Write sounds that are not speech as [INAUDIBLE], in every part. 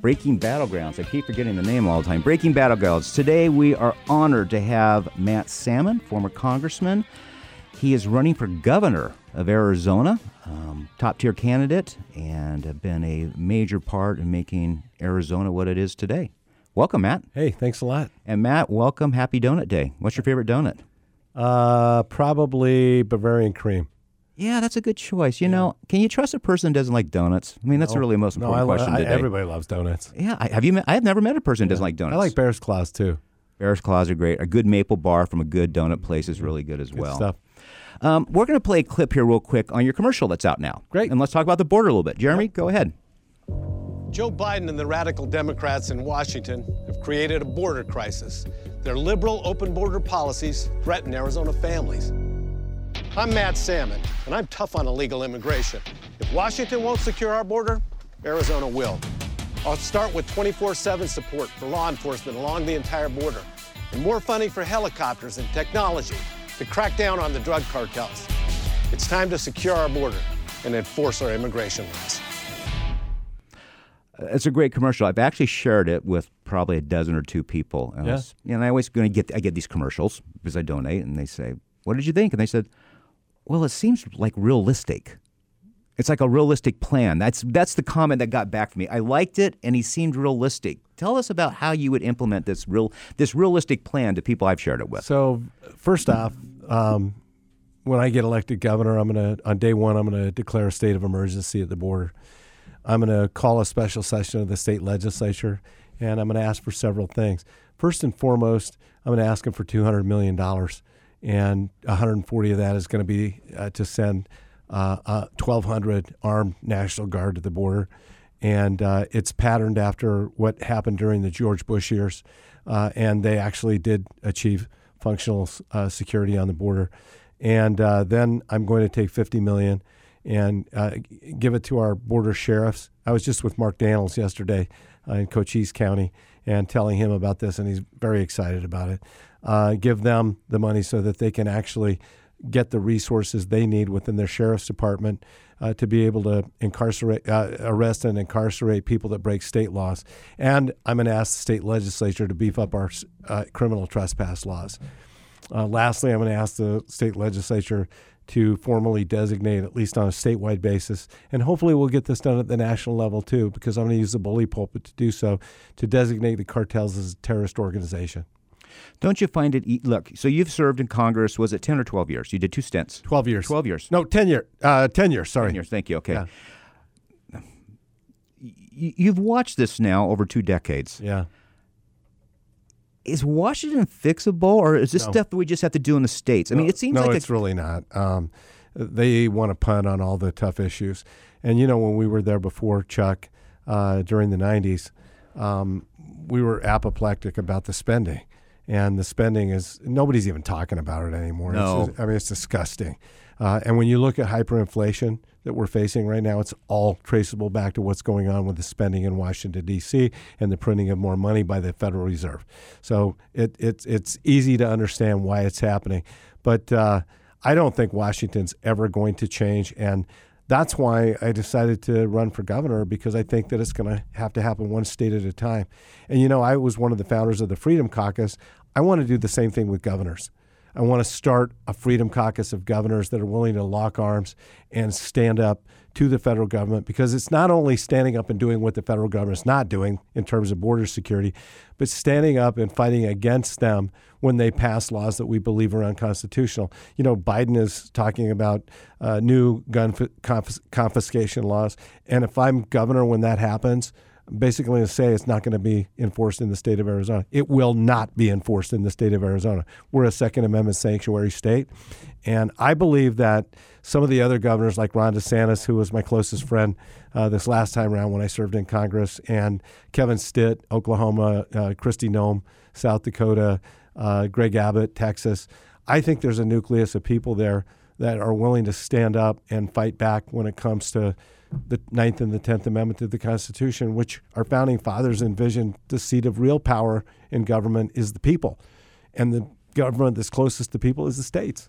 Breaking Battlegrounds. I keep forgetting the name all the time. Breaking Battlegrounds. Today we are honored to have Matt Salmon, former congressman. He is running for governor of Arizona, um, top tier candidate, and have been a major part in making Arizona what it is today. Welcome, Matt. Hey, thanks a lot. And Matt, welcome. Happy Donut Day. What's your favorite donut? Uh, probably Bavarian cream. Yeah, that's a good choice. You know, can you trust a person who doesn't like donuts? I mean, that's No. really the most No, important I, question I, today. Everybody loves donuts. yeah, I, have you? Met, I have never met a person who doesn't like donuts. I like Bear's Claws too. Bear's Claws are great. A good maple bar from a good donut place is really good as Good well. stuff. Um, we're going to play a clip here real quick on your commercial that's out now. Great. And let's talk about the border a little bit. Jeremy, go ahead. Joe Biden and the radical Democrats in Washington have created a border crisis. Their liberal open border policies threaten Arizona families. I'm Matt Salmon, and I'm tough on illegal immigration. If Washington won't secure our border, Arizona will. I'll start with 24 7 support for law enforcement along the entire border and more funding for helicopters and technology to crack down on the drug cartels. It's time to secure our border and enforce our immigration laws. Uh, it's a great commercial. I've actually shared it with probably a dozen or two people. And, I, Yeah. was- and I always going to get I get these commercials because I donate, and they say, "What did you think?" And they said, "Well, it seems like realistic. It's like a realistic plan." That's that's the comment that got back from me. I liked it, and he seemed realistic. Tell us about how you would implement this real this realistic plan to people I've shared it with. So first off, um, when I get elected governor, I'm gonna on day one I'm gonna declare a state of emergency at the border. I'm gonna call a special session of the state legislature, and I'm gonna ask for several things. First and foremost, I'm gonna ask them for 200 million dollars, and 140 of that is going to be uh, to send uh, uh, 1,200 armed National Guard to the border, and uh, it's patterned after what happened during the George Bush years, uh, and they actually did achieve functional uh, security on the border. And then I'm going to take 50 million and give it to our border sheriffs. I was just with Mark Dannels yesterday in Cochise County and telling him about this, and he's very excited about it. Uh, give them the money so that they can actually get the resources they need within their sheriff's department uh, to be able to incarcerate, uh, arrest, and incarcerate people that break state laws. And I'm going to ask the state legislature to beef up our uh, criminal trespass laws. Uh, lastly, I'm going to ask the state legislature to formally designate, at least on a statewide basis, and hopefully we'll get this done at the national level too, because I'm going to use the bully pulpit to do so, to designate the cartels as a terrorist organization. Don't you find it? e- Look, so you've served in Congress. Was it ten or twelve years? You did two stints. 12 years. Twelve years. No, 10 year. Uh, 10 years, sorry. 10 years. Thank you. Okay. Yeah. You've watched this now over two decades. Yeah. Is Washington fixable, or is this No. stuff that we just have to do in the states? I mean, No, it seems no, like it's a, really not. Um, they want to punt on all the tough issues, and you know when we were there before, Chuck, uh, during the '90s, um, we were apoplectic about the spending, and the spending is nobody's even talking about it anymore. No. It's just- I mean it's disgusting. Uh, and when you look at hyperinflation that we're facing right now, it's all traceable back to what's going on with the spending in Washington D.C. and the printing of more money by the Federal Reserve. So it, it's it's easy to understand why it's happening, but uh, I don't think Washington's ever going to change, and that's why I decided to run for governor because I think that it's going to have to happen one state at a time. And you know, I was one of the founders of the Freedom Caucus. I want to do the same thing with governors. I want to start a freedom caucus of governors that are willing to lock arms and stand up to the federal government because it's not only standing up and doing what the federal government's not doing in terms of border security, but standing up and fighting against them when they pass laws that we believe are unconstitutional. You know, Biden is talking about uh, new gun fi- confis- confiscation laws, and if I'm governor when that happens, basically to say it's not going to be enforced in the state of Arizona. It will not be enforced in the state of Arizona. We're a Second Amendment sanctuary state. And I believe that some of the other governors, like Ron DeSantis, who was my closest friend uh, this last time around when I served in Congress, and Kevin Stitt, Oklahoma, uh, Kristi Noem, South Dakota, uh, Greg Abbott, Texas, I think there's a nucleus of people there that are willing to stand up and fight back when it comes to the Ninth and the Tenth Amendment to the Constitution, which our founding fathers envisioned the seat of real power in government is the people, and the government that's closest to people is the states.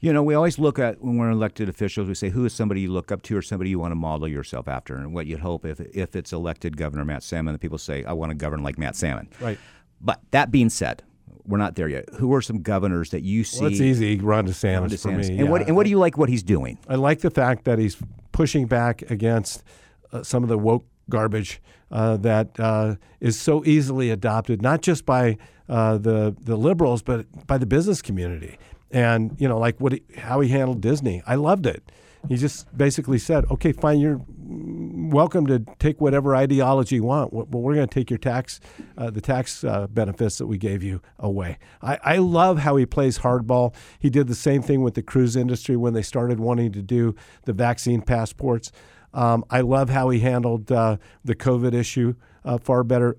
You know, we always look at when we're elected officials, we say, who is somebody you look up to or somebody you want to model yourself after? And what you'd hope if, if it's elected Governor Matt Salmon, the people say, I want to govern like Matt Salmon. Right. But that being said, we're not there yet. Who are some governors that you see? Well, it's easy. Ron DeSantis, Ron DeSantis. for me. And, yeah. what, and what do you like what he's doing? I like the fact that he's pushing back against uh, some of the woke garbage uh, that uh, is so easily adopted, not just by uh, the the liberals, but by the business community. And you know, like what he, how he handled Disney, I loved it. He just basically said, "Okay, fine, you're welcome to take whatever ideology you want, but we're going to take your tax, uh, the tax uh, benefits that we gave you away." I, I love how he plays hardball. He did the same thing with the cruise industry when they started wanting to do the vaccine passports. Um, I love how he handled uh, the COVID issue uh, far better.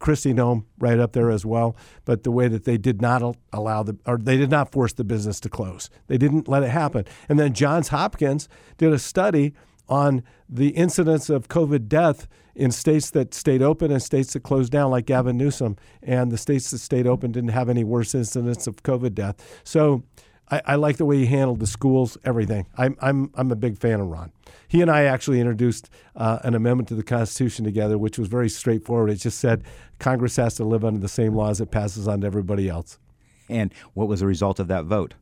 Kristi Noem right up there as well. But the way that they did not allow the, or they did not force the business to close. They didn't let it happen. And then Johns Hopkins did a study on the incidence of COVID death in states that stayed open and states that closed down, like Gavin Newsom. And the states that stayed open didn't have any worse incidence of COVID death. So I, I, like the way he handled the schools, everything. I'm, I'm, I'm a big fan of Ron. He and I actually introduced uh, an amendment to the Constitution together, which was very straightforward. It just said Congress has to live under the same laws it passes on to everybody else. And what was the result of that vote?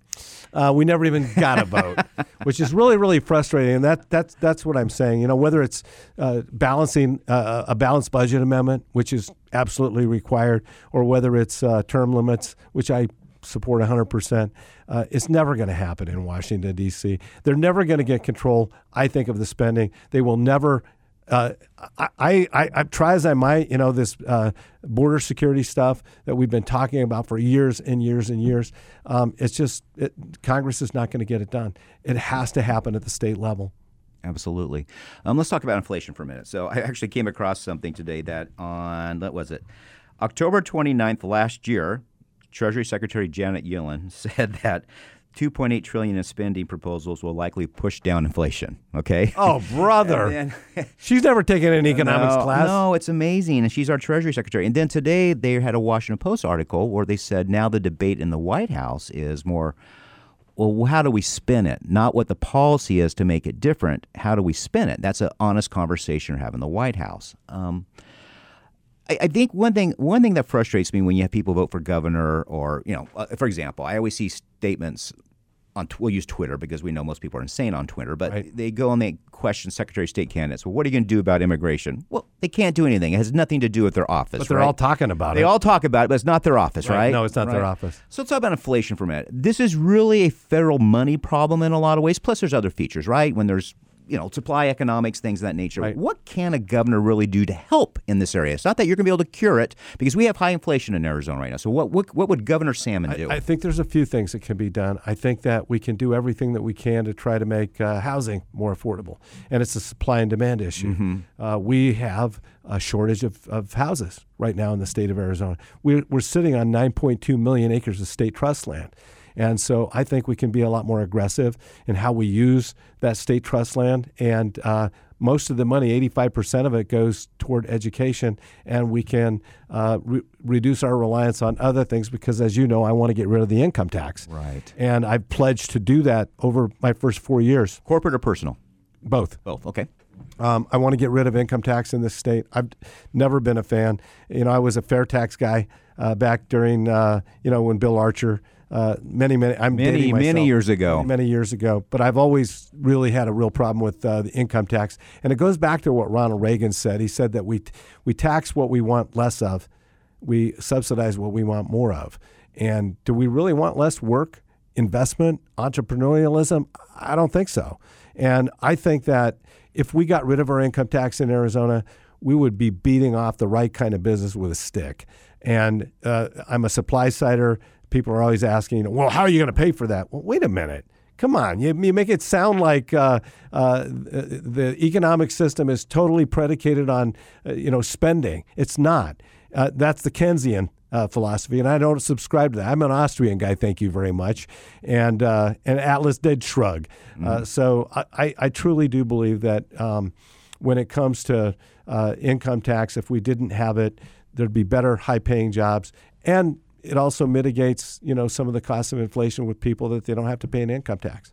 Uh, we never even got a vote, [LAUGHS] which is really, really frustrating. And that, that's, that's what I'm saying. You know, whether it's uh, balancing uh, a balanced budget amendment, which is absolutely required, or whether it's uh, term limits, which I support 100%. Uh, it's never going to happen in Washington, D.C. They're never going to get control, I think, of the spending. They will never. Uh, I, I, I try as I might, you know, this uh, border security stuff that we've been talking about for years and years and years. Um, it's just it, Congress is not going to get it done. It has to happen at the state level. Absolutely. Um, let's talk about inflation for a minute. So I actually came across something today that on what was it, October 29th last year, Treasury Secretary Janet Yellen [LAUGHS] said that 2.8 trillion in spending proposals will likely push down inflation. Okay. Oh, [LAUGHS] brother! [LAUGHS] she's never taken an economics no, class. No, it's amazing, and she's our Treasury Secretary. And then today they had a Washington Post article where they said now the debate in the White House is more. Well, how do we spin it? Not what the policy is to make it different. How do we spin it? That's an honest conversation we're having in the White House. Um, I, I think one thing one thing that frustrates me when you have people vote for governor or you know, uh, for example, I always see statements on we'll use Twitter because we know most people are insane on Twitter, but right. they go and they question Secretary of State candidates. Well, what are you going to do about immigration? Well, they can't do anything. It has nothing to do with their office. But they're right? all talking about they it. They all talk about it, but it's not their office, right? right? No, it's not their office. So let's talk about inflation for a minute. This is really a federal money problem in a lot of ways. Plus, there's other features, right? When there's you know, supply economics, things of that nature. Right. What can a governor really do to help in this area? It's not that you're going to be able to cure it because we have high inflation in Arizona right now. So what what, what would Governor Salmon do? I, I, think there's a few things that can be done. I think that we can do everything that we can to try to make uh, housing more affordable, and it's a supply and demand issue. Mm-hmm. Uh, we have a shortage of, of houses right now in the state of Arizona. We're, we're sitting on 9.2 million acres of state trust land. And so I think we can be a lot more aggressive in how we use that state trust land. And uh, most of the money, 85% of it, goes toward education. And we can uh, re- reduce our reliance on other things because, as you know, I want to get rid of the income tax. Right. And I've pledged to do that over my first four years. Corporate or personal? Both. Both. Okay. Um, I want to get rid of income tax in this state. I've never been a fan. You know, I was a fair tax guy uh, back during, uh, you know, when Bill Archer uh, many, many. I'm many, many years ago. Many, many, years ago. But I've always really had a real problem with uh, the income tax, and it goes back to what Ronald Reagan said. He said that we we tax what we want less of, we subsidize what we want more of. And do we really want less work, investment, entrepreneurialism? I don't think so. And I think that if we got rid of our income tax in Arizona, we would be beating off the right kind of business with a stick. And uh, I'm a supply sider. People are always asking, well, how are you going to pay for that? Well, wait a minute. Come on, you, you make it sound like uh, uh, the economic system is totally predicated on, uh, you know, spending. It's not. Uh, that's the Keynesian uh, philosophy, and I don't subscribe to that. I'm an Austrian guy, thank you very much, and uh, and Atlas did shrug. Mm-hmm. so I, I truly do believe that um, when it comes to income tax, if we didn't have it, there'd be better high-paying jobs, and it also mitigates, you know, some of the cost of inflation with people that they don't have to pay an income tax.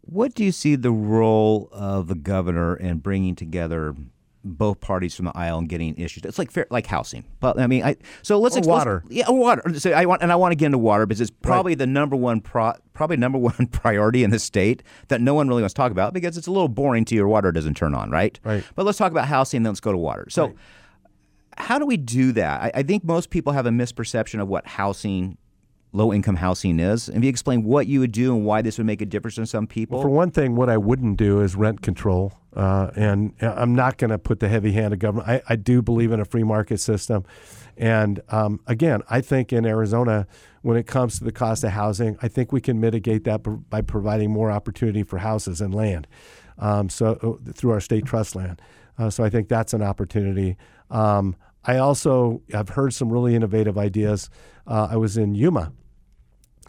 What do you see the role of the governor in bringing together both parties from the aisle and getting issues? It's like fair, like housing, but I mean, I so let's or water. Let's, yeah, water. So I want and I want to get into water because it's probably right. the number one pro, probably number [LAUGHS] one priority in the state that no one really wants to talk about because it's a little boring to your water doesn't turn on, right? Right. But let's talk about housing. Then let's go to water. So. Right how do we do that? I, I, think most people have a misperception of what housing, low income housing is. If you explain what you would do and why this would make a difference to some people. Well, for one thing, what I wouldn't do is rent control. Uh, and I'm not going to put the heavy hand of government. I, I, do believe in a free market system. And um, again, I think in Arizona, when it comes to the cost of housing, I think we can mitigate that by providing more opportunity for houses and land. Um, so uh, through our state trust land. Uh, so I think that's an opportunity. Um, I also have heard some really innovative ideas. Uh, I was in Yuma,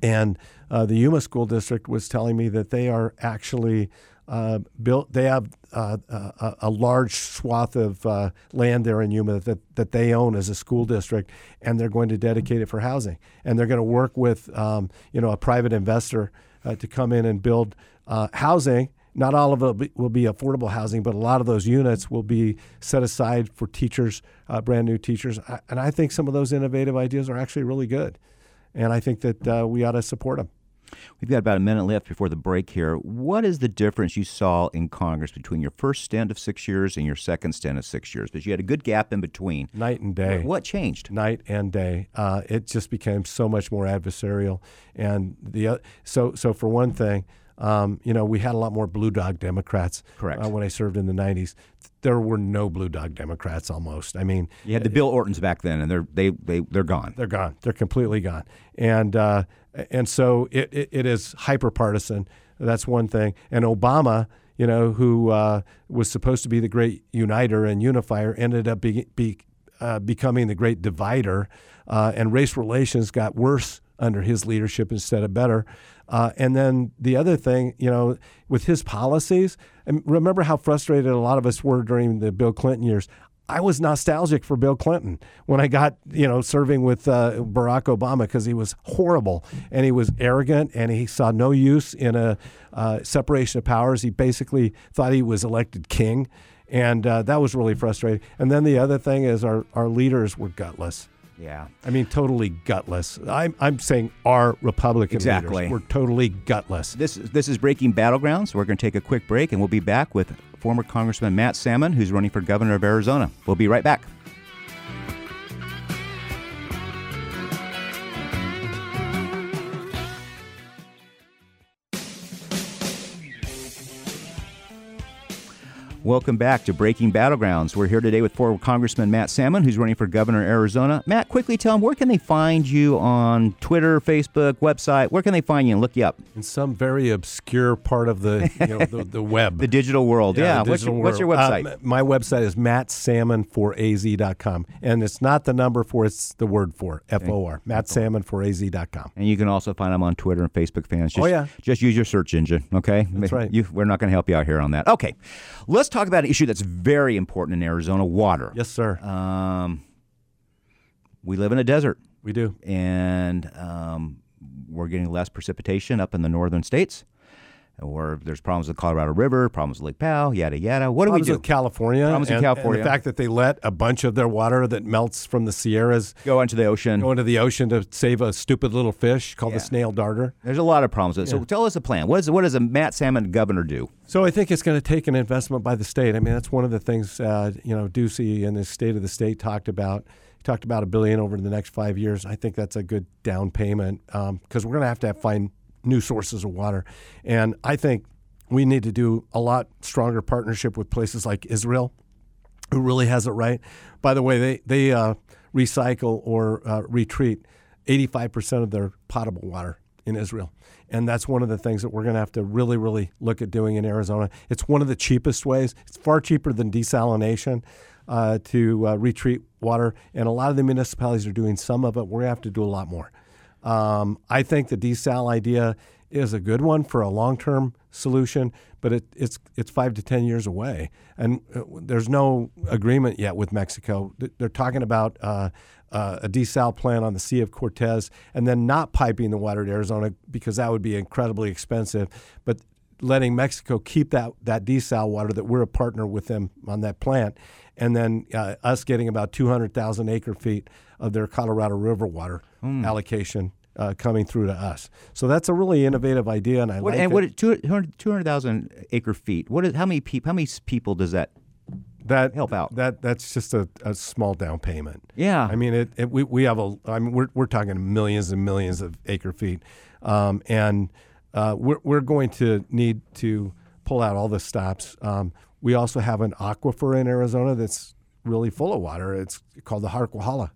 and uh, the Yuma School District was telling me that they are actually uh, built. They have uh, a, a, large swath of uh, land there in Yuma that, that they own as a school district, and they're going to dedicate it for housing. And they're going to work with um, you know a private investor uh, to come in and build housing not all of it will be affordable housing, but a lot of those units will be set aside for teachers, uh, brand new teachers. And I think some of those innovative ideas are actually really good. And I think that uh, we ought to support them. We've got about a minute left before the break here. What is the difference you saw in Congress between your first stint of six years and your second stint of six years? Because you had a good gap in between. Night and day. What changed? Night and day. Uh, it just became so much more adversarial. And the uh, so so for one thing, um, you know, we had a lot more blue dog Democrats. Correct. Uh, when I served in the '90s, there were no blue dog Democrats. Almost. I mean, you had the Bill Ortons back then, and they're they they they're gone. They're gone. They're completely gone. And uh, and so it, it, it is hyper partisan. That's one thing. And Obama, you know, who uh, was supposed to be the great uniter and unifier, ended up be, be uh, becoming the great divider, uh, and race relations got worse under his leadership instead of better. Uh, and then the other thing, you know, with his policies, and remember how frustrated a lot of us were during the Bill Clinton years. I was nostalgic for Bill Clinton when I got, you know, serving with uh, Barack Obama because he was horrible and he was arrogant and he saw no use in a uh, separation of powers. He basically thought he was elected king. And uh, that was really frustrating. And then the other thing is our, our leaders were gutless. Yeah. I mean, totally gutless. I'm, I'm saying our Republican exactly. leaders were totally gutless. This, this is Breaking Battlegrounds. We're going to take a quick break and we'll be back with former Congressman Matt Salmon, who's running for governor of Arizona. We'll be right back. Welcome back to Breaking Battlegrounds. We're here today with former Congressman Matt Salmon, who's running for governor of Arizona. Matt, quickly tell them where can they find you on Twitter, Facebook, website? Where can they find you and look you up? In some very obscure part of the you know, the, the, [LAUGHS] web, the digital world. Yeah. yeah. Digital what's, your, world. what's, your, website? Uh, my website is mattsalmon4az.com, and it's not the number for it's the word for F O R. Mattsalmon4az.com. And you can also find them on Twitter and Facebook. Fans, just, oh yeah, just use your search engine. Okay, that's right. You, we're not going to help you out here on that. Okay, let's let's talk about an issue that's very important in Arizona water. Yes, sir. Um, we live in a desert. We do. And um, we're getting less precipitation up in the northern states or there's problems with the Colorado River, problems with Lake Powell, yada yada. What problems do we do? With California, problems and, in California. And the fact that they let a bunch of their water that melts from the Sierras go into the ocean, go into the ocean to save a stupid little fish called yeah. the snail darter. There's a lot of problems with it. Yeah. So tell us a plan. What, is, what does a Matt Salmon governor do? So I think it's going to take an investment by the state. I mean, that's one of the things uh, you know Ducey in the state of the state talked about. He talked about a billion over the next five years. I think that's a good down payment because um, we're going to have to have find new sources of water, and I think we need to do a lot stronger partnership with places like Israel, who really has it right. By the way, they they uh, recycle or uh, retreat 85% of their potable water in Israel. And that's one of the things that we're going to have to really, really look at doing in Arizona. It's one of the cheapest ways. It's far cheaper than desalination uh, to uh, retreat water. And a lot of the municipalities are doing some of it. We're going to have to do a lot more. Um, I think the desal idea is a good one for a long term solution, but it, it's it's five to ten years away, and uh, there's no agreement yet with Mexico. They're talking about uh, uh, a desal plant on the Sea of Cortez, and then not piping the water to Arizona because that would be incredibly expensive, but letting Mexico keep that that desal water that we're a partner with them on that plant, and then uh, us getting about 200,000 acre feet of their Colorado River water mm. allocation uh, coming through to us. So that's a really innovative idea, and I what, like and it. What 200,000 acre feet? What is how many people? How many people does that that help out? That that's just a, a small down payment. Yeah, I mean, it, it, we we have a. I mean, we're we're talking millions and millions of acre feet, um, and uh, we're we're going to need to pull out all the stops. Um, we also have an aquifer in Arizona that's really full of water. It's called the Harquahala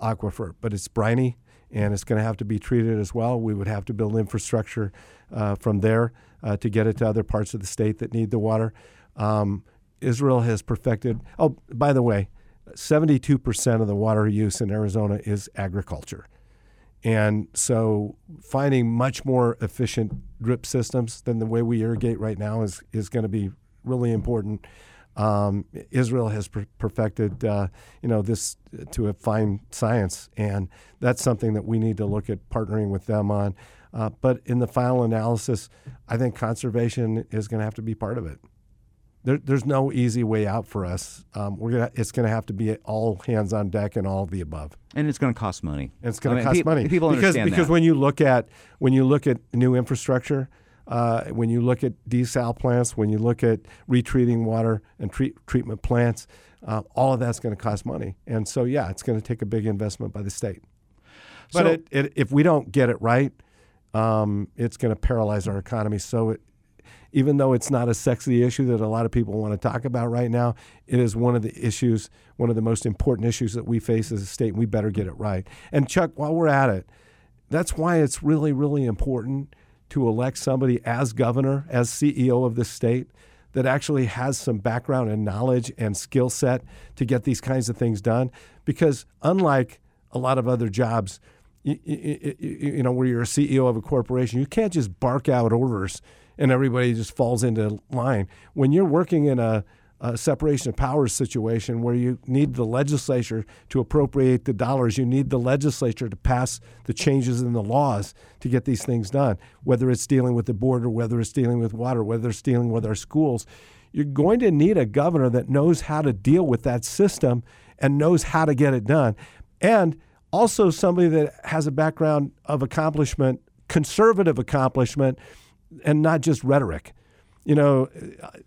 aquifer, but it's briny and it's going to have to be treated as well. We would have to build infrastructure uh, from there uh, to get it to other parts of the state that need the water. Um, Israel has perfected. Oh, by the way, 72% of the water use in Arizona is agriculture. And so finding much more efficient drip systems than the way we irrigate right now is, is going to be really important. Um, Israel has per- perfected, uh, you know, this to a fine science, and that's something that we need to look at partnering with them on. Uh, but in the final analysis, I think conservation is going to have to be part of it. There, there's no easy way out for us. Um, we're gonna, it's going to have to be all hands on deck and all of the above. And it's going to cost money. And it's going I to cost pe- money people because understand because that. when you look at when you look at new infrastructure, uh, when you look at desal plants, when you look at retreating water and treat, treatment plants, uh, all of that's going to cost money. And so, yeah, it's going to take a big investment by the state. But So- it, it, if we don't get it right, um, it's going to paralyze our economy. So, it, even though it's not a sexy issue that a lot of people want to talk about right now, it is one of the issues, one of the most important issues that we face as a state, and we better get it right. And Chuck, while we're at it, that's why it's really, really important to elect somebody as governor, as CEO of the state, that actually has some background and knowledge and skill set to get these kinds of things done. Because unlike a lot of other jobs, you, you, you know, where you're a CEO of a corporation, you can't just bark out orders and everybody just falls into line. When you're working in a a separation of powers situation where you need the legislature to appropriate the dollars. You need the legislature to pass the changes in the laws to get these things done, whether it's dealing with the border, whether it's dealing with water, whether it's dealing with our schools. You're going to need a governor that knows how to deal with that system and knows how to get it done. And also somebody that has a background of accomplishment, conservative accomplishment, and not just rhetoric you know,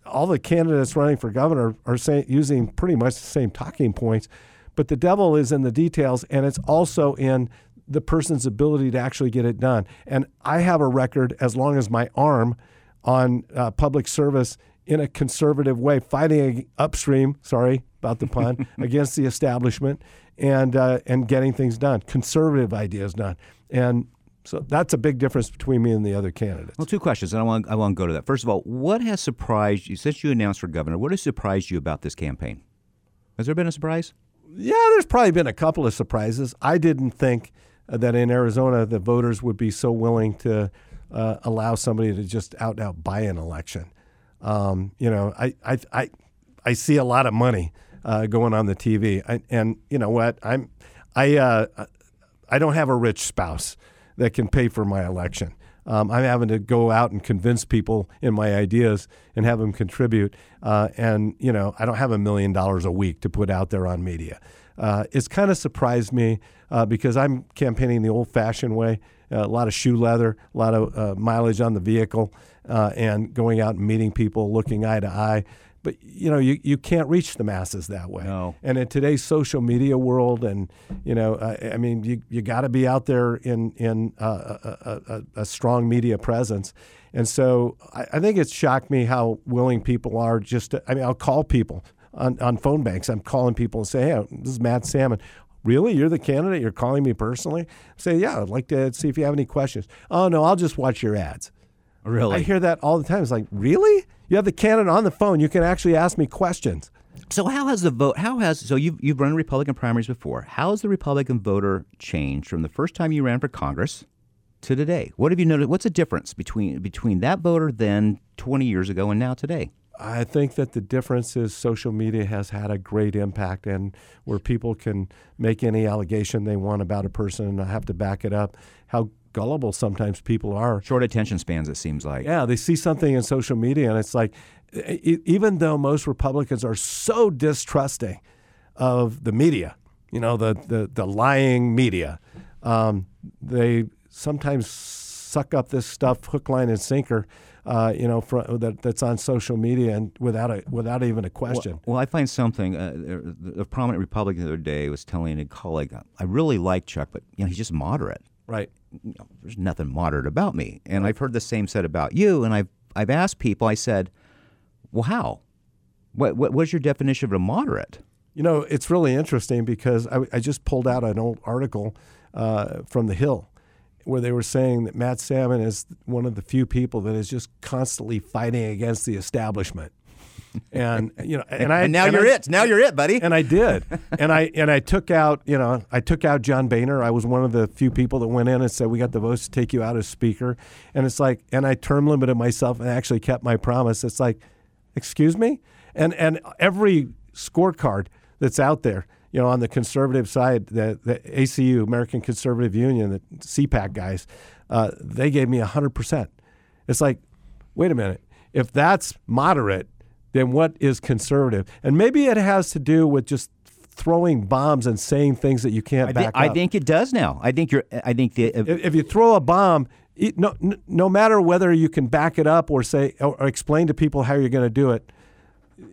all the candidates running for governor are saying, using pretty much the same talking points, but the devil is in the details, and it's also in the person's ability to actually get it done. And I have a record as long as my arm on uh, public service in a conservative way, fighting upstream. Sorry about the pun [LAUGHS] against the establishment and uh, and getting things done, conservative ideas done, and so that's a big difference between me and the other candidates. Well, two questions, and I want I want to go to that. First of all, what has surprised you since you announced for governor? What has surprised you about this campaign? Has there been a surprise? Yeah, there's probably been a couple of surprises. I didn't think that in Arizona the voters would be so willing to uh, allow somebody to just out and out buy an election. Um, you know, I, I I I see a lot of money uh, going on the TV, I, and you know what? I'm I uh, I don't have a rich spouse that can pay for my election. Um, I'm having to go out and convince people in my ideas and have them contribute. Uh, and, you know, I don't have a million dollars a week to put out there on media. Uh, it's kind of surprised me uh, because I'm campaigning the old fashioned way a lot of shoe leather, a lot of uh, mileage on the vehicle, uh, and going out and meeting people, looking eye to eye. But you know you, you can't reach the masses that way. No. And in today's social media world, and you know, I, I mean, you you got to be out there in in uh, a, a, a, strong media presence. And so I, I think it's shocked me how willing people are just. To, I mean, I'll call people on, on phone banks. I'm calling people and say, "Hey, this is Matt Salmon." Really? You're the candidate? You're calling me personally? say, yeah, I'd like to see if you have any questions. Oh, no, I'll just watch your ads. Really? I hear that all the time. It's like, really? You have the candidate on the phone. You can actually ask me questions. So how has the vote? How has so you've you've run Republican primaries before? How has the Republican voter changed from the first time you ran for Congress to today? What have you noticed? What's the difference between between that voter then 20 years ago and now today? I think that the difference is social media has had a great impact, and where people can make any allegation they want about a person and have to back it up. How gullible sometimes people are. Short attention spans, it seems like. Yeah, they see something in social media, and it's like, even though most Republicans are so distrusting of the media, you know, the the, the lying media, um, they sometimes suck up this stuff hook, line, and sinker uh, you know, for, that, that's on social media and without a without even a question. Well, well I find something. Uh, a prominent Republican the other day was telling a colleague, "I really like Chuck, but you know, he's just moderate. Right? You know, there's nothing moderate about me." And. I've heard the same said about you. And I've I've asked people. I said, "Well, how? What, what what's your definition of a moderate?" You know, it's really interesting because I, I just pulled out an old article uh, from the Hill where they were saying that Matt Salmon is one of the few people that is just constantly fighting against the establishment. And you know, and I and now and you're I, it. Now you're it, buddy. And I did. and I and I took out, you know, I took out John Boehner. I was one of the few people that went in and said we got the votes to take you out as speaker. And it's like, and I term limited myself and actually kept my promise. It's like, excuse me, and and every scorecard that's out there you know, on the conservative side, the, the ACU, American Conservative Union, the CPAC guys, uh, they gave me 100%. It's like, wait a minute. If that's moderate, then what is conservative? And maybe it has to do with just throwing bombs and saying things that you can't I back up. I think it does now. I think you're. I think the, uh, if, if you throw a bomb, no, no matter whether you can back it up or say or explain to people how you're going to do it,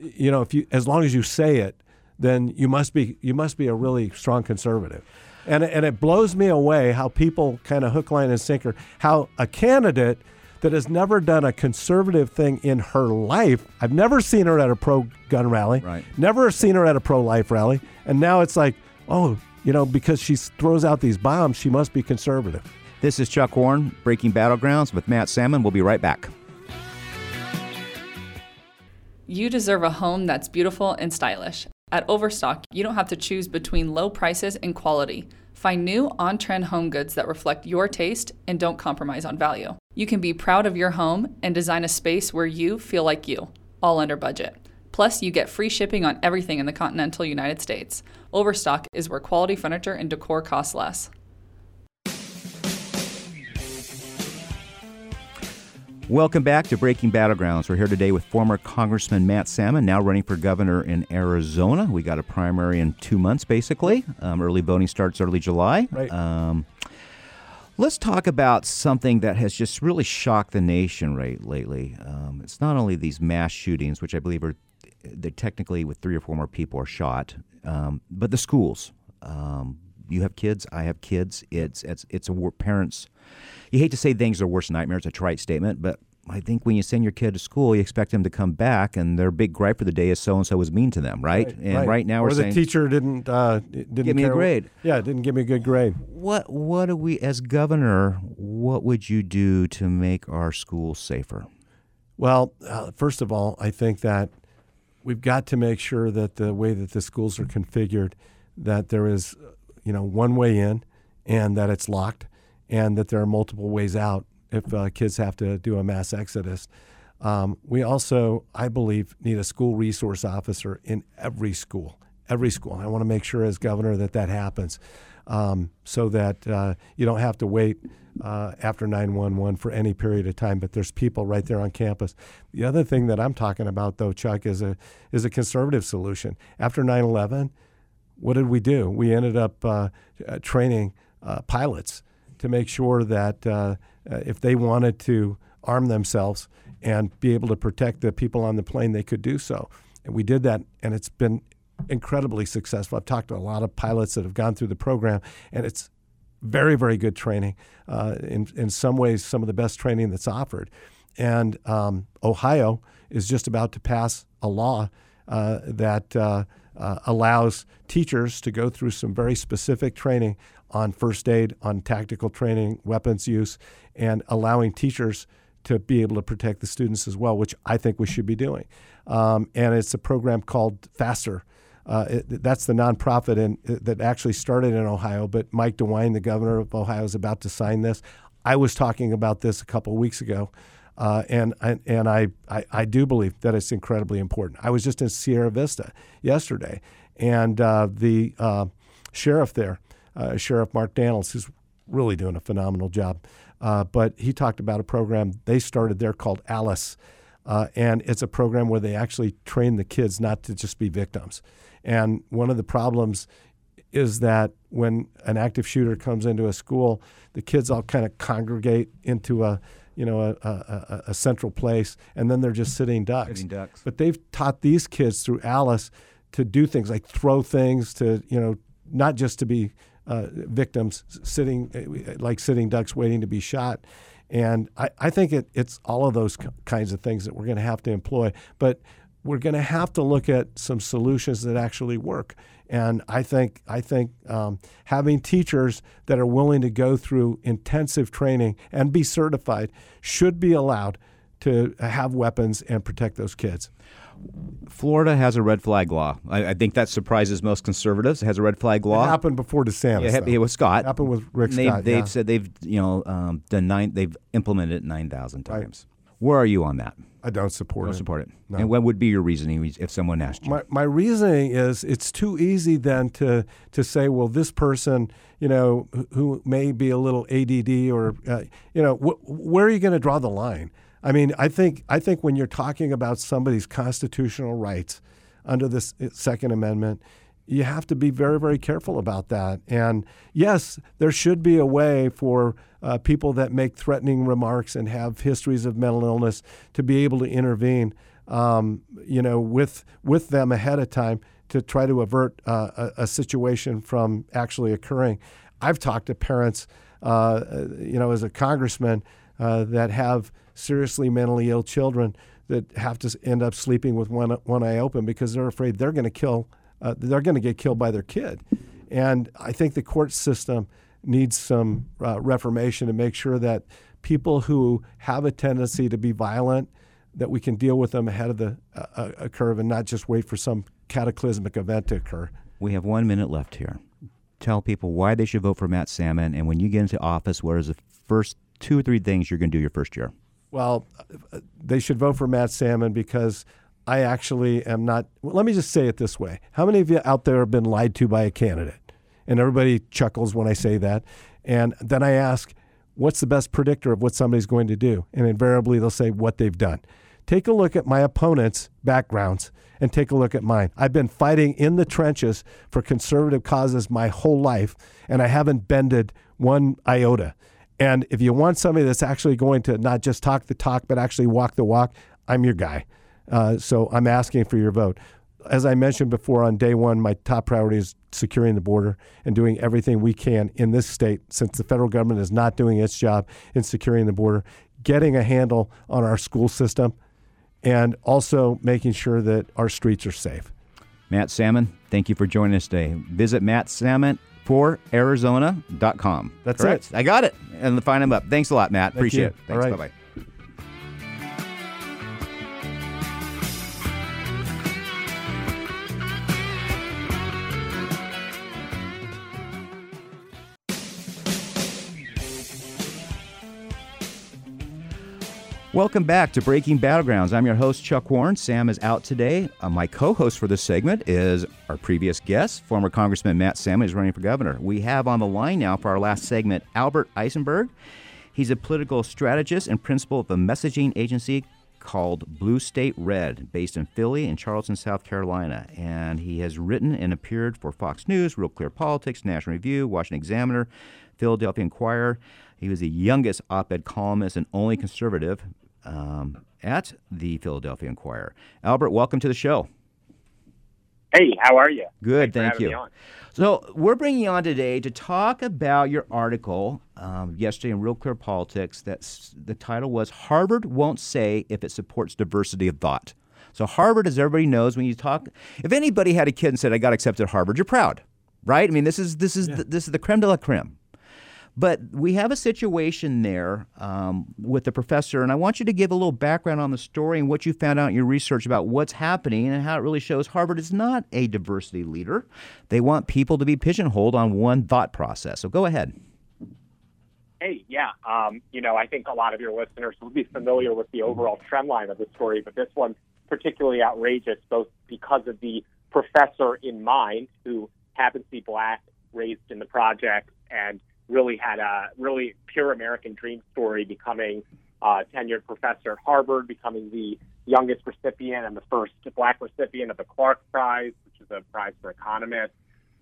you know, if you as long as you say it, then you must be you must be a really strong conservative. And and it blows me away how people kind of hook, line, and sinker. How a candidate that has never done a conservative thing in her life. I've never seen her at a pro gun rally. Right. Never seen her at a pro life rally. And now it's like, oh, you know, because she throws out these bombs, she must be conservative. This is Chuck Warren, Breaking Battlegrounds with Matt Salmon. We'll be right back. You deserve a home that's beautiful and stylish. At Overstock, you don't have to choose between low prices and quality. Find new on trend home goods that reflect your taste and don't compromise on value. You can be proud of your home and design a space where you feel like you, all under budget. Plus, you get free shipping on everything in the continental United States. Overstock is where quality furniture and decor cost less. Welcome back to Breaking Battlegrounds. We're here today with former Congressman Matt Salmon, now running for governor in Arizona. We got a primary in two months, basically. Um, early voting starts early July. Right. Um, let's talk about something that has just really shocked the nation right lately. Um, it's not only these mass shootings, which I believe are they technically with three or four more people are shot, um, but the schools. Um, you have kids, I have kids. It's it's it's a war, parents you hate to say things are worst nightmares. A trite statement, but I think when you send your kid to school, you expect them to come back, and their big gripe for the day is so and so was mean to them, right? right and right. right, now or we're the saying teacher didn't uh, didn't give me a grade. What, yeah, didn't give me a good grade. What what do we as governor? What would you do to make our schools safer? Well, uh, first of all, I think that we've got to make sure that the way that the schools are configured, that there is, you know, one way in, and that it's locked and that there are multiple ways out if uh, kids have to do a mass exodus. Um, we also, I believe, need a school resource officer in every school. Every school. I want to make sure, as governor, that that happens, um, so that uh, you don't have to wait uh, after 911 for any period of time. But there's people right there on campus. The other thing that I'm talking about, though, Chuck, is a is a conservative solution. After 9/11, what did we do? We ended up uh, training uh, pilots to make sure that uh, if they wanted to arm themselves and be able to protect the people on the plane, they could do so. And we did that, and it's been incredibly successful. I've talked to a lot of pilots that have gone through the program, and it's very, very good training. Uh, in in some ways, some of the best training that's offered. And um, Ohio is just about to pass a law that uh, uh, allows teachers to go through some very specific training on first aid, on tactical training, weapons use, and allowing teachers to be able to protect the students as well, which I think we should be doing. Um, and it's a program called FASTER. Uh, it, that's the nonprofit in, that actually started in Ohio, but Mike DeWine, the governor of Ohio, is about to sign this. I was talking about this a couple of weeks ago, uh, and and I, I, I do believe that it's incredibly important. I was just in Sierra Vista yesterday, and uh, the uh, sheriff there, uh, Sheriff Mark Dannels, who's really doing a phenomenal job, uh, but he talked about a program they started there called Alice. Uh, and it's a program where they actually train the kids not to just be victims. And one of the problems is that when an active shooter comes into a school, the kids all kind of congregate into a you know a, a, a, central place, and then they're just sitting ducks. Sitting ducks. But they've taught these kids through Alice to do things like throw things to you know not just to be uh, victims sitting like sitting ducks waiting to be shot. And I, I think it, it's all of those kinds of things that we're going to have to employ. But we're going to have to look at some solutions that actually work. And I think I think um, having teachers that are willing to go through intensive training and be certified should be allowed to have weapons and protect those kids. Florida has a red flag law. I, I, think that surprises most conservatives. It has a red flag law. It happened before DeSantis. Yeah, it, was Scott. It happened with Rick they've, Scott. They've yeah. said they've you know um, done nine. They've implemented it nine thousand times. Right. Where are you on that? I don't support don't it. support it. No. And what would be your reasoning if someone asked you? My, my reasoning is it's too easy then to to say, well, this person, you know, who may be a little ADD or, uh, you know, wh- where are you going to draw the line? I mean, I think I think when you're talking about somebody's constitutional rights under this Second Amendment, you have to be very, very careful about that. And yes, there should be a way for uh, people that make threatening remarks and have histories of mental illness to be able to intervene, um, you know, with with them ahead of time to try to avert uh, a, a, situation from actually occurring. I've talked to parents, uh, you know, as a congressman uh, that have seriously mentally ill children that have to end up sleeping with one one eye open because they're afraid they're going to kill uh, they're going to get killed by their kid. And I think the court system needs some uh, reformation to make sure that people who have a tendency to be violent that we can deal with them ahead of the uh, uh curve and not just wait for some cataclysmic event to occur. We have one minute left here. Tell people why they should vote for Matt Salmon, and when you get into office, what is the first two or three things you're going to do your first year? Well, uh, they should vote for Matt Salmon because I actually am not. Well, let me just say it this way: How many of you out there have been lied to by a candidate? And everybody chuckles when I say that. And then I ask, what's the best predictor of what somebody's going to do? And invariably, they'll say what they've done. Take a look at my opponent's backgrounds and take a look at mine. I've been fighting in the trenches for conservative causes my whole life, and I haven't bended one iota. And if you want somebody that's actually going to not just talk the talk, but actually walk the walk, I'm your guy. Uh, so I'm asking for your vote. As I mentioned before, on day one, my top priority is securing the border and doing everything we can in this state, since the federal government is not doing its job in securing the border, getting a handle on our school system, and also making sure that our streets are safe. Matt Salmon, thank you for joining us today. Visit Matt Salmon for Arizona.com. That's Correct? it. I got it. And find him up. Thanks a lot, Matt. Thank Appreciate you. it. Thanks. All Bye right. bye. Welcome back to Breaking Battlegrounds. I'm your host, Chuck Warren. Sam is out today. Uh, my co host for this segment is our previous guest, former Congressman Matt Salmon, is running for governor. We have on the line now for our last segment Albert Eisenberg. He's a political strategist and principal of a messaging agency called Blue State Red, based in Philly and Charleston, South Carolina. And he has written and appeared for Fox News, Real Clear Politics, National Review, Washington Examiner, Philadelphia Inquirer. He was the youngest op ed columnist and only conservative um, at the Philadelphia Inquirer. Albert, welcome to the show. Hey, how are you? Good, Thanks thank you. So, we're bringing you on today to talk about your article um, yesterday in Real Clear Politics. That's the title was "Harvard Won't Say If It Supports Diversity of Thought." So, Harvard, as everybody knows, when you talk, if anybody had a kid and said, "I got accepted at Harvard," you're proud, right? I mean, this is this is the, this is the creme de la creme. But we have a situation there um, with the professor, and I want you to give a little background on the story and what you found out in your research about what's happening and how it really shows Harvard is not a diversity leader. They want people to be pigeonholed on one thought process. So go ahead. Hey, yeah. Um, you know, I think a lot of your listeners will be familiar with the overall trend line of the story, but this one's particularly outrageous, both because of the professor in mind, who happens to be black, raised in the project, and really had a really pure American dream story, becoming a tenured professor at Harvard, becoming the youngest recipient and the first black recipient of the Clark Prize, which is a prize for economists,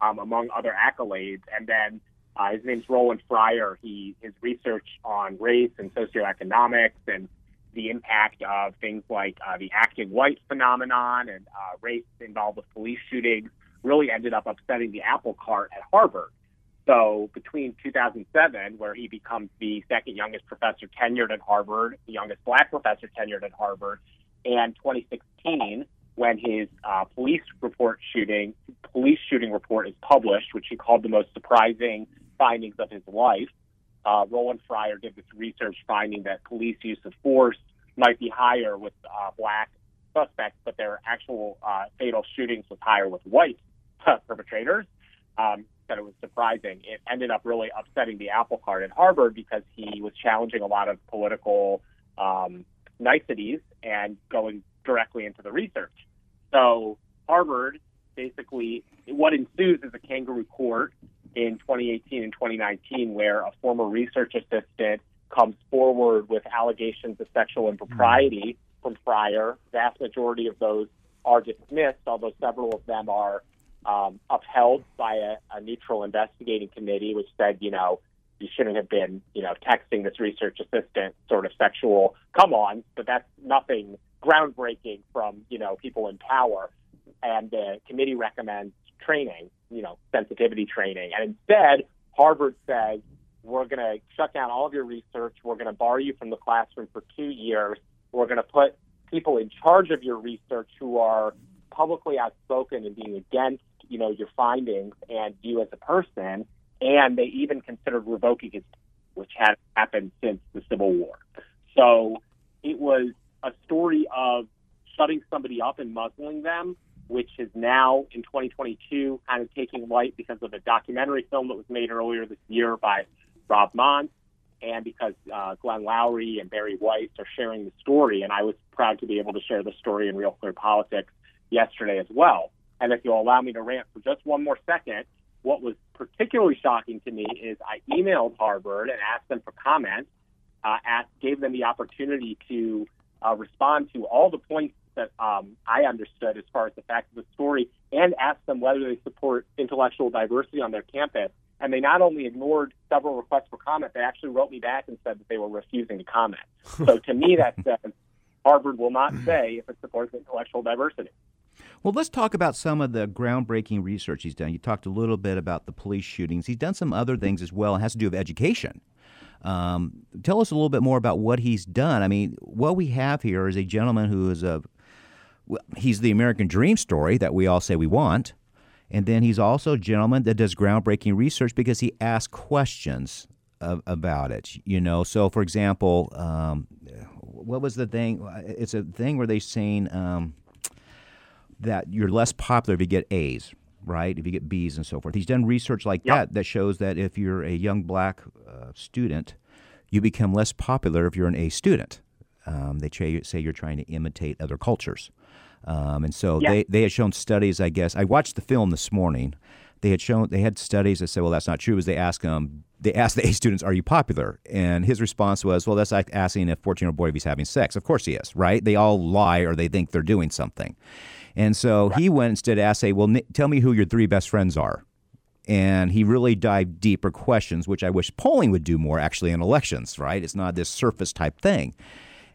um, among other accolades. And then uh, his name's Roland Fryer. He his research on race and socioeconomics and the impact of things like uh, the acting white phenomenon and uh, race involved with police shootings really ended up upsetting the apple cart at Harvard. So between 2007, where he becomes the second youngest professor tenured at Harvard, the youngest black professor tenured at Harvard, and 2016, when his uh, police report shooting, police shooting report is published, which he called the most surprising findings of his life. Uh, Roland Fryer did this research finding that police use of force might be higher with uh, black suspects, but their actual uh, fatal shootings was higher with white perpetrators. Um, that it was surprising. It ended up really upsetting the apple cart at Harvard because he was challenging a lot of political um, niceties and going directly into the research. So Harvard basically, what ensues is a kangaroo court in 2018 and 2019 where a former research assistant comes forward with allegations of sexual impropriety from Fryer. Vast majority of those are dismissed, although several of them are um, upheld by a, a neutral investigating committee, which said, you know, you shouldn't have been, you know, texting this research assistant sort of sexual come on, but that's nothing groundbreaking from, you know, people in power. And the committee recommends training, you know, sensitivity training. And instead, Harvard says, we're going to shut down all of your research. We're going to bar you from the classroom for two years. We're going to put people in charge of your research who are publicly outspoken and being against you know, your findings and you as a person. And they even considered revoking his, which had happened since the Civil War. So it was a story of shutting somebody up and muzzling them, which is now in 2022 kind of taking light because of a documentary film that was made earlier this year by Rob Montz, and because uh, Glenn Loury and Bari Weiss are sharing the story. And I was proud to be able to share the story in Real Clear Politics yesterday as well. And if you'll allow me to rant for just one more second, what was particularly shocking to me is I emailed Harvard and asked them for comments, uh, asked, gave them the opportunity to uh, respond to all the points that um, I understood as far as the facts of the story, and asked them whether they support intellectual diversity on their campus. And they not only ignored several requests for comment, they actually wrote me back and said that they were refusing to comment. [LAUGHS] so to me, that says Harvard will not say if it supports intellectual diversity. Well, let's talk about some of the groundbreaking research he's done. You talked a little bit about the police shootings. He's done some other things as well. It has to do with education. Um, tell us a little bit more about what he's done. I mean, what we have here is a gentleman who is a he's the American dream story that we all say we want. And then he's also a gentleman that does groundbreaking research because he asks questions of, about it. You know, so for example, um, what was the thing? It's a thing where they're saying um, that you're less popular if you get A's, right? If you get B's and so forth. He's done research like yep. that that shows that if you're a young black uh, student, you become less popular if you're an A student. Um, they say you're trying to imitate other cultures. Um, and so they, they had shown studies, I guess. I watched the film this morning. They had shown they had studies that said, well, that's not true. As they asked them, they asked the [LAUGHS] A students, "Are you popular?" And his response was, "Well, that's like asking a 14 year old boy if he's having sex. Of course he is, right? They all lie or they think they're doing something." And so right. he went instead asked, say, well, n- tell me who your three best friends are. And he really dived deeper questions, which I wish polling would do more actually in elections, right? It's not this surface type thing.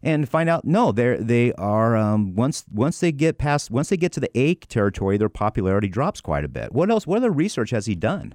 and find out no, they they are um, once once they get past once they get to the A territory, their popularity drops quite a bit. What else? What other research has he done?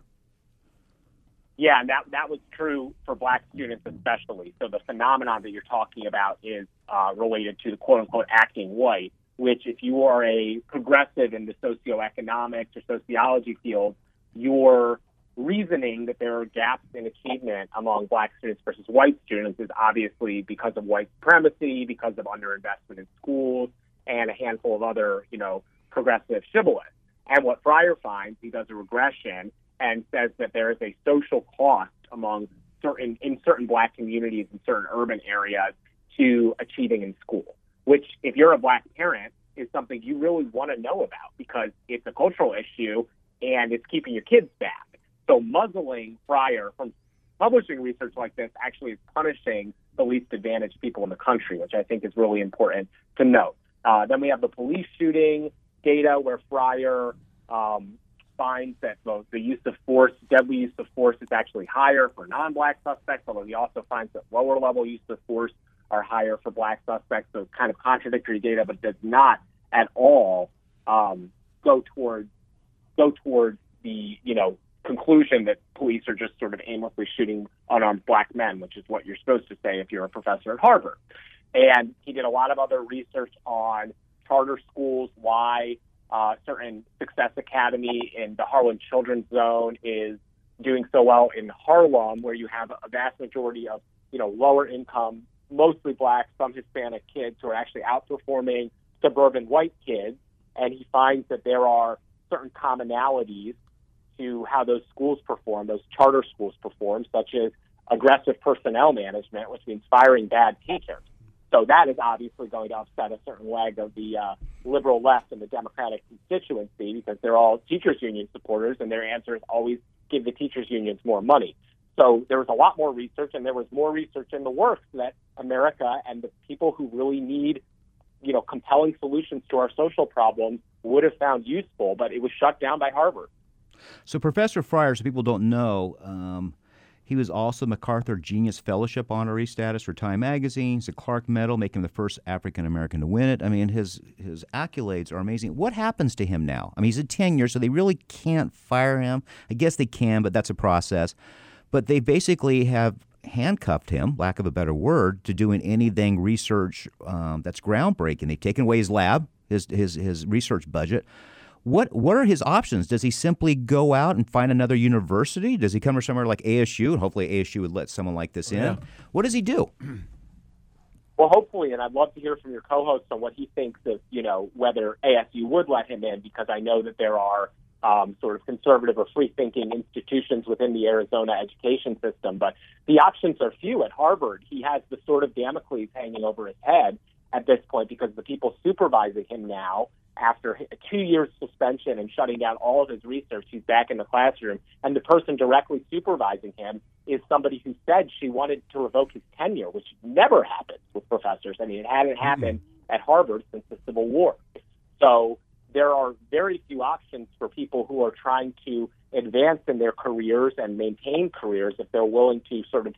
Yeah, and that that was true for black students especially. So the phenomenon that you're talking about is uh, related to the quote unquote acting white, which if you are a progressive in the socioeconomics or sociology field, your reasoning that there are gaps in achievement among black students versus white students is obviously because of white supremacy, because of underinvestment in schools, and a handful of other, you know, progressive shibboleths. And what Fryer finds, he does a regression and says that there is a social cost among certain in certain black communities in certain urban areas to achieving in school. Which, if you're a black parent, is something you really want to know about because it's a cultural issue and it's keeping your kids back. So muzzling Fryer from publishing research like this actually is punishing the least advantaged people in the country, which I think is really important to note. Uh, then we have the police shooting data where Fryer um, finds that the, the use of force, deadly use of force, is actually higher for non-black suspects, although he also finds that lower level use of force are higher for black suspects. So kind of contradictory data, but does not at all um, go towards go towards the you know conclusion that police are just sort of aimlessly shooting unarmed black men, which is what you're supposed to say if you're a professor at Harvard. And he did a lot of other research on charter schools, why uh, certain Success Academy in the Harlem Children's Zone is doing so well in Harlem, where you have a vast majority of you know lower income, mostly black, some Hispanic kids who are actually outperforming suburban white kids. And he finds that there are certain commonalities to how those schools perform, those charter schools perform, such as aggressive personnel management, which means firing bad teachers. So that is obviously going to upset a certain leg of the uh, liberal left and the Democratic constituency because they're all teachers union supporters, and their answer is always give the teachers unions more money. So there was a lot more research, and there was more research in the works that America and the people who really need, you know, compelling solutions to our social problems would have found useful, but it was shut down by Harvard. So Professor Fryer, so people don't know, um, he was also MacArthur Genius Fellowship honoree status for Time Magazine. A Clark Medal, making him the first African American to win it. I mean, his his accolades are amazing. What happens to him now? I mean, he's a tenure, so they really can't fire him. I guess they can, but that's a process. But they basically have handcuffed him, lack of a better word, to doing anything research um, that's groundbreaking. They've taken away his lab, his his his research budget. What what are his options? Does he simply go out and find another university? Does he come to somewhere like ASU? And hopefully ASU would let someone like this in. Yeah. What does he do? [CLEARS THROAT] Well, hopefully, and I'd love to hear from your co-host on what he thinks of, you know, whether ASU would let him in, because I know that there are um, sort of conservative or free-thinking institutions within the Arizona education system. But the options are few at Harvard. He has the sword of Damocles hanging over his head at this point because the people supervising him now after a two years suspension and shutting down all of his research, he's back in the classroom. And the person directly supervising him is somebody who said she wanted to revoke his tenure, which never happens with professors. I mean, it hadn't happened at Harvard since the Civil War. So there are very few options for people who are trying to advance in their careers and maintain careers if they're willing to sort of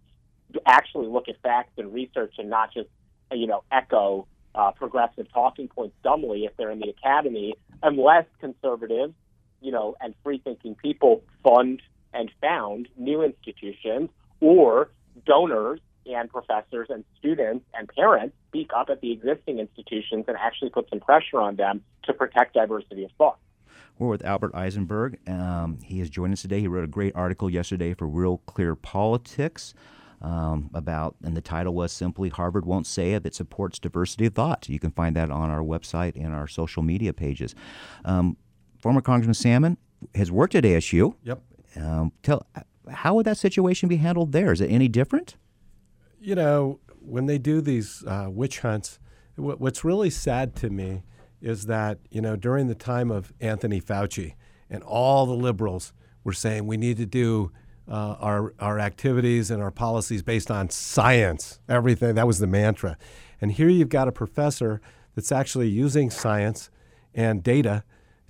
actually look at facts and research and not just, you know, echo uh, progressive talking points dumbly if they're in the academy, unless conservatives, you know, and free thinking people fund and found new institutions or donors and professors and students and parents speak up at the existing institutions and actually put some pressure on them to protect diversity of thought. We're with Albert Eisenberg. Um, he has joined us today. He wrote a great article yesterday for Real Clear Politics um, about, and the title was simply Harvard Won't Say It That Supports Diversity of Thought. You can find that on our website and our social media pages. Um, former Congressman Salmon has worked at ASU. Yep. Um, tell, how would that situation be handled there? Is it any different? You know, when they do these uh, witch hunts, what, what's really sad to me is that, you know, during the time of Anthony Fauci and all the liberals were saying we need to do uh, our, our activities and our policies based on science, everything. That was the mantra. And here you've got a professor that's actually using science and data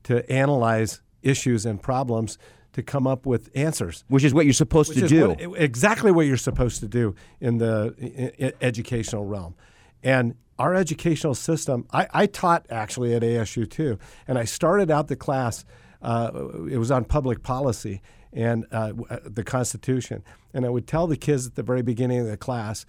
to analyze issues and problems to come up with answers. Which is what you're supposed to do. what- exactly what you're supposed to do in the i- i- educational realm. And our educational system, I, I taught actually at ASU too, and I started out the class. Uh, it was on public policy and uh, uh, the Constitution, and I would tell the kids at the very beginning of the class,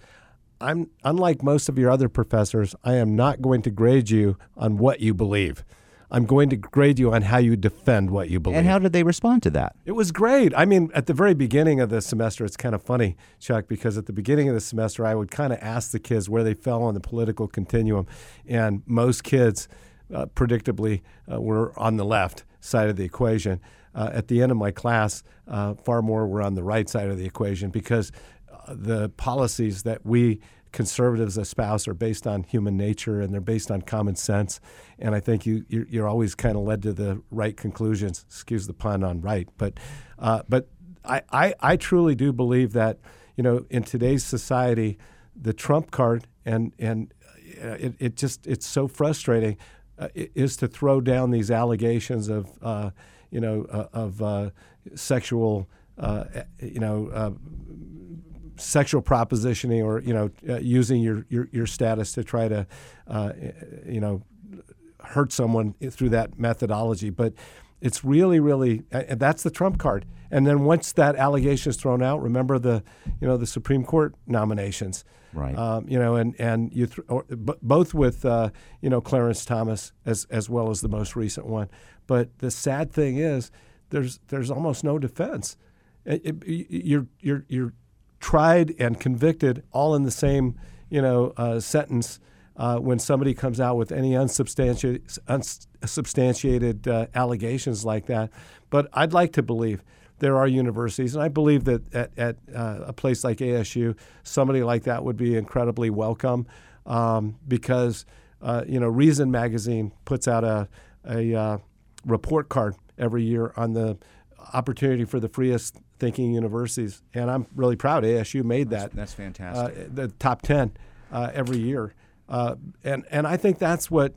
I'm unlike most of your other professors. I am not going to grade you on what you believe. I'm going to grade you on how you defend what you believe. And how did they respond to that? It was great. I mean, at the very beginning of the semester, it's kind of funny, Chuck, because at the beginning of the semester, I would kind of ask the kids where they fell on the political continuum. And most kids, uh, predictably, uh, were on the left side of the equation. Uh, at the end of my class, uh, far more were on the right side of the equation because uh, the policies that we conservatives espouse are based on human nature and they're based on common sense. And I think you you're, you're always kind of led to the right conclusions. Excuse the pun on right, but uh, but I, I I truly do believe that you know in today's society, the trump card and and uh, it, it just it's so frustrating uh, is to throw down these allegations of uh, you know uh, of uh, sexual you know sexual propositioning or you know uh, using your, your, your status to try to uh, you know hurt someone through that methodology. But it's really really that's the trump card. And then once that allegation is thrown out remember the you know the supreme court nominations. Right. Um, you know and and you th- or, b- both with uh, you know clarence thomas as as well as the most recent one. But the sad thing is there's there's almost no defense. It, it, you're you're you're tried and convicted all in the same you know uh, sentence uh, when somebody comes out with any unsubstantiated, unsubstantiated uh, allegations like that. But I'd like to believe there are universities, and I believe that at, at uh, a place like ASU, somebody like that would be incredibly welcome um, because uh, you know Reason magazine puts out a a uh, report card every year on the opportunity for the freest thinking universities, and I'm really proud ASU made that. That's, that's fantastic. Uh, the top ten uh, every year, uh, and and I think that's what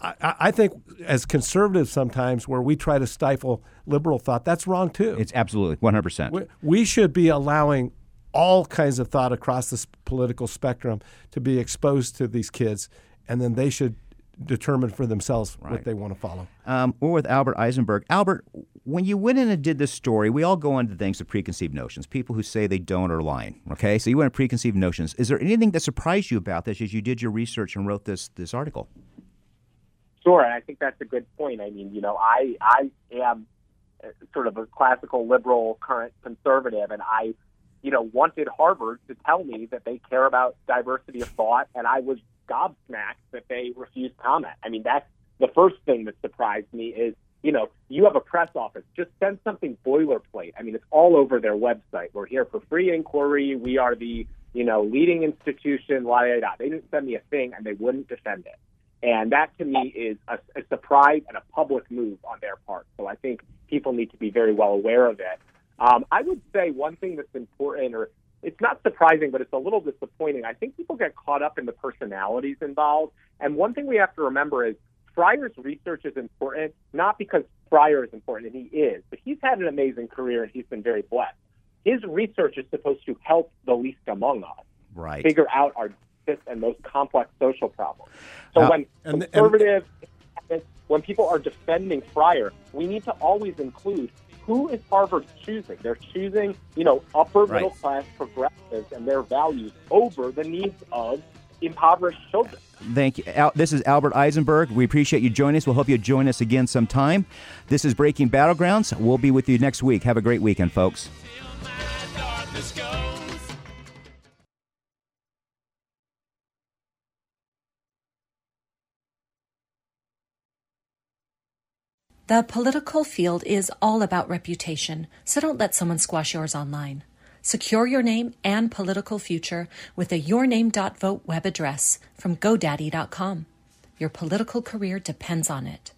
I, I, think as conservatives sometimes where we try to stifle liberal thought, that's wrong too. It's absolutely 100. percent we, we should be allowing all kinds of thought across the political spectrum to be exposed to these kids, and then they should determine for themselves right. what they want to follow. Um, we're with Albert Eisenberg. Albert, when you went in and did this story, we all go into things of preconceived notions. People who say they don't are lying. Okay, so you went into preconceived notions. Is there anything that surprised you about this as you did your research and wrote this this article? Sure, and I think that's a good point. I mean, you know, I I am uh, sort of a classical liberal, current conservative, and I, you know, wanted Harvard to tell me that they care about diversity of thought, and I was gobsmacked that they refused comment. I mean, that's the first thing that surprised me is, you know, you have a press office, just send something boilerplate. I mean, it's all over their website. We're here for free inquiry. We are the, you know, leading institution, la da da. They didn't send me a thing and they wouldn't defend it. And that to me is a, a surprise and a public move on their part. So I think people need to be very well aware of it. Um, I would say one thing that's important, or it's not surprising, but it's a little disappointing. I think people get caught up in the personalities involved. And one thing we have to remember is Fryer's research is important, not because Fryer is important, and he is, but he's had an amazing career and he's been very blessed. His research is supposed to help the least among us right. figure out our deepest and most complex social problems. So uh, when and, conservative, and, when people are defending Fryer, we need to always include who is Harvard choosing? They're choosing, you know, upper middle class progressives and their values over the needs of impoverished children. Thank you. Al- this is Albert Eisenberg. We appreciate you joining us. We'll hope you join us again sometime. This is Breaking Battlegrounds. We'll be with you next week. Have a great weekend, folks. The political field is all about reputation, so don't let someone squash yours online. Secure your name and political future with a yourname.vote web address from GoDaddy.com. Your political career depends on it.